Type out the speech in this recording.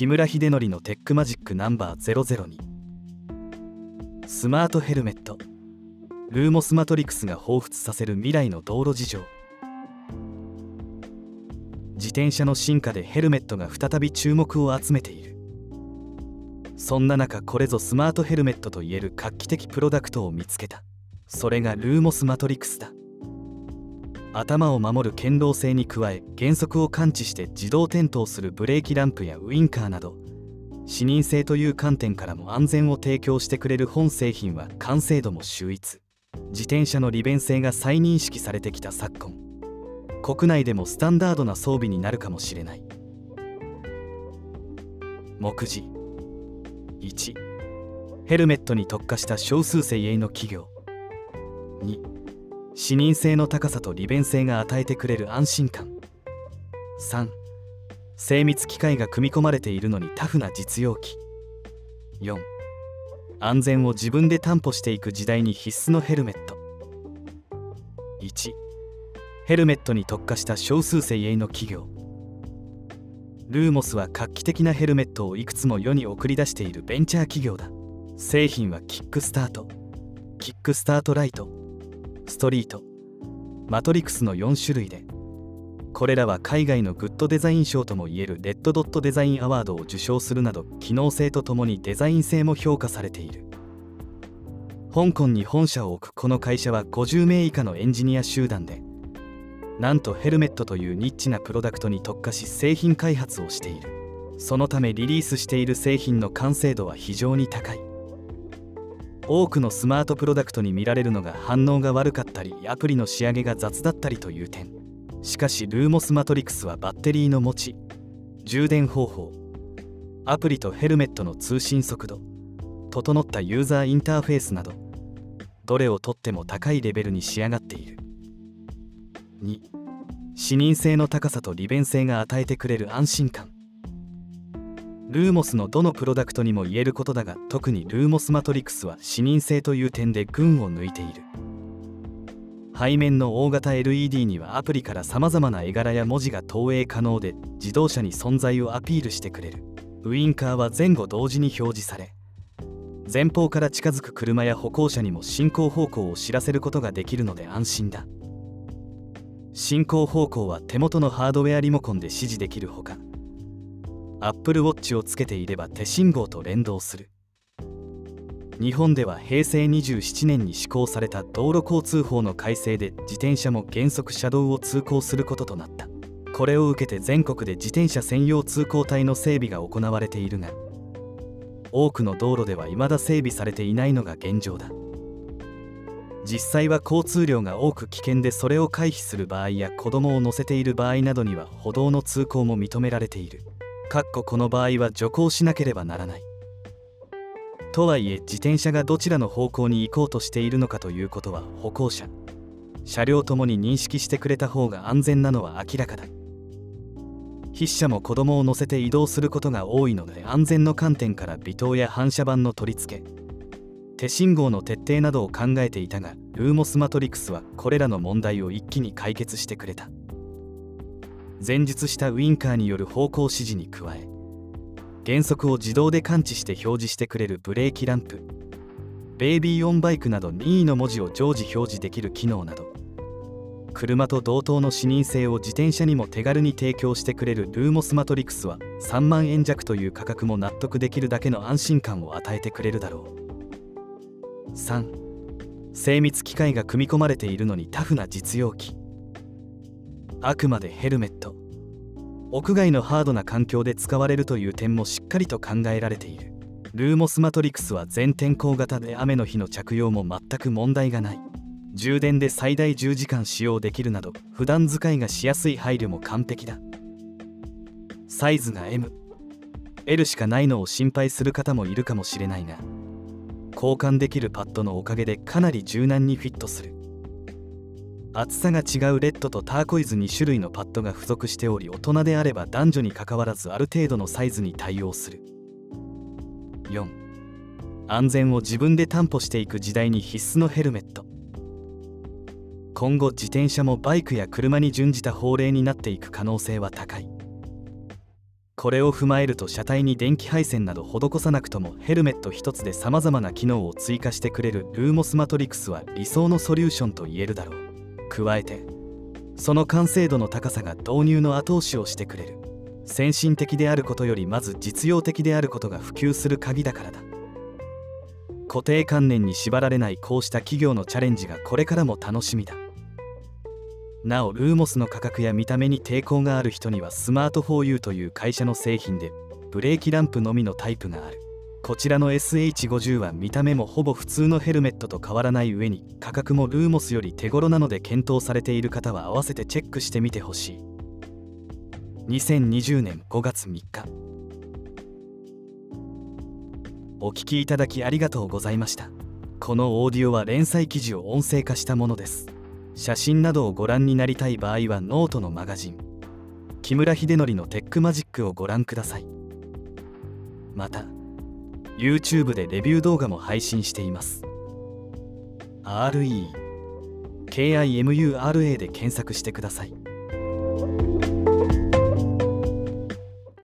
木村秀則のテックマジックナンバー002スマートヘルメット。ルーモスマトリクスが彷彿させる未来の道路事情。自転車の進化でヘルメットが再び注目を集めている。そんな中これぞスマートヘルメットといえる画期的プロダクトを見つけた。それが LUMOS Matrixだ。頭を守る堅牢性に加え減速を感知して自動点灯するブレーキランプやウインカーなど視認性という観点からも安全を提供してくれる本製品は完成度も秀逸。自転車の利便性が再認識されてきた昨今。国内でもスタンダードな装備になるかもしれない。目次。1ヘルメットに特化した少数精鋭の企業。2視認性の高さと利便性が与えてくれる安心感。3精密機械が組み込まれているのにタフな実用機。4安全を自分で担保していく時代に必須のヘルメット。1ヘルメットに特化した少数精鋭の企業。ルーモスは画期的なヘルメットをいくつも世に送り出しているベンチャー企業だ。製品はキックスタート。キックスタートライト。ストリート。マトリクスの4種類でこれらは海外のグッドデザイン賞ともいえるレッドドットデザインアワードを受賞するなど機能性とともにデザイン性も評価されている。香港に本社を置くこの会社は50名以下のエンジニア集団でなんとヘルメットというニッチなプロダクトに特化し製品開発をしている。そのためリリースしている製品の完成度は非常に高い。多くのスマートプロダクトに見られるのが反応が悪かったりアプリの仕上げが雑だったりという点。しかしルーモスマトリクスはバッテリーの持ち充電方法。アプリとヘルメットの通信速度。整ったユーザーインターフェースなど。どれをとっても高いレベルに仕上がっている。2視認性の高さと利便性が与えてくれる安心感。ルーモスのどのプロダクトにも言えることだが特にルーモスマトリクスは視認性という点で群を抜いている。背面の大型 LED にはアプリからさまざまな絵柄や文字が投影可能で自動車に存在をアピールしてくれる。ウインカーは前後同時に表示され前方から近づく車や歩行者にも進行方向を知らせることができるので安心だ。進行方向は手元のハードウェアリモコンで指示できるほか Apple Watch をつけていれば手信号と連動する。日本では平成27年に施行された道路交通法の改正で自転車も原則車道を通行することとなった。これを受けて全国で自転車専用通行帯の整備が行われているが多くの道路では未だ整備されていないのが現状だ。実際は交通量が多く危険でそれを回避する場合や子供を乗せている場合などには歩道の通行も認められている。かっここの場合は徐行しなければならない。とはいえ自転車がどちらの方向に行こうとしているのかということは歩行者車両ともに認識してくれた方が安全なのは明らかだ。筆者も子供を乗せて移動することが多いので安全の観点から微灯や反射板の取り付け手信号の徹底などを考えていたがルーモスマトリクスはこれらの問題を一気に解決してくれた。前述したウインカーによる方向指示に加え減速を自動で感知して表示してくれるブレーキランプベイビーオンバイクなど任意の文字を常時表示できる機能など車と同等の視認性を自転車にも手軽に提供してくれるルーモスマトリクスは3万円弱という価格も納得できるだけの安心感を与えてくれるだろう。3精密機械が組み込まれているのにタフな実用機。あくまでヘルメット。屋外のハードな環境で使われるという点もしっかりと考えられている。ルーモスマトリクスは全天候型で雨の日の着用も全く問題がない。充電で最大10時間使用できるなど普段使いがしやすい配慮も完璧だ。サイズが ML しかないのを心配する方もいるかもしれないが交換できるパッドのおかげでかなり柔軟にフィットする。厚さが違うレッドとターコイズ2種類のパッドが付属しており大人であれば男女にかかわらずある程度のサイズに対応する。4安全を自分で担保していく時代に必須のヘルメット。今後自転車もバイクや車に準じた法令になっていく可能性は高い。これを踏まえると車体に電気配線など施さなくともヘルメット一つでさまざまな機能を追加してくれるルーモスマトリクスは理想のソリューションと言えるだろう。加えてその完成度の高さが導入の後押しをしてくれる。先進的であることよりまず実用的であることが普及する鍵だからだ。固定観念に縛られないこうした企業のチャレンジがこれからも楽しみだ。なおルーモスの価格や見た目に抵抗がある人にはスマートフォーユーという会社の製品でブレーキランプのみのタイプがある。こちらの SH50 は見た目もほぼ普通のヘルメットと変わらない上に価格もルーモスより手頃なので検討されている方は合わせてチェックしてみてほしい。2020年5月3日お聞きいただきありがとうございました。このオーディオは連載記事を音声化したものです。写真などをご覧になりたい場合はノートのマガジン。木村秀則のテックマジックをご覧ください。また YouTube でレビュー動画も配信しています。RE KIMURA で検索してください。